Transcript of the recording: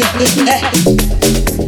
Yeah.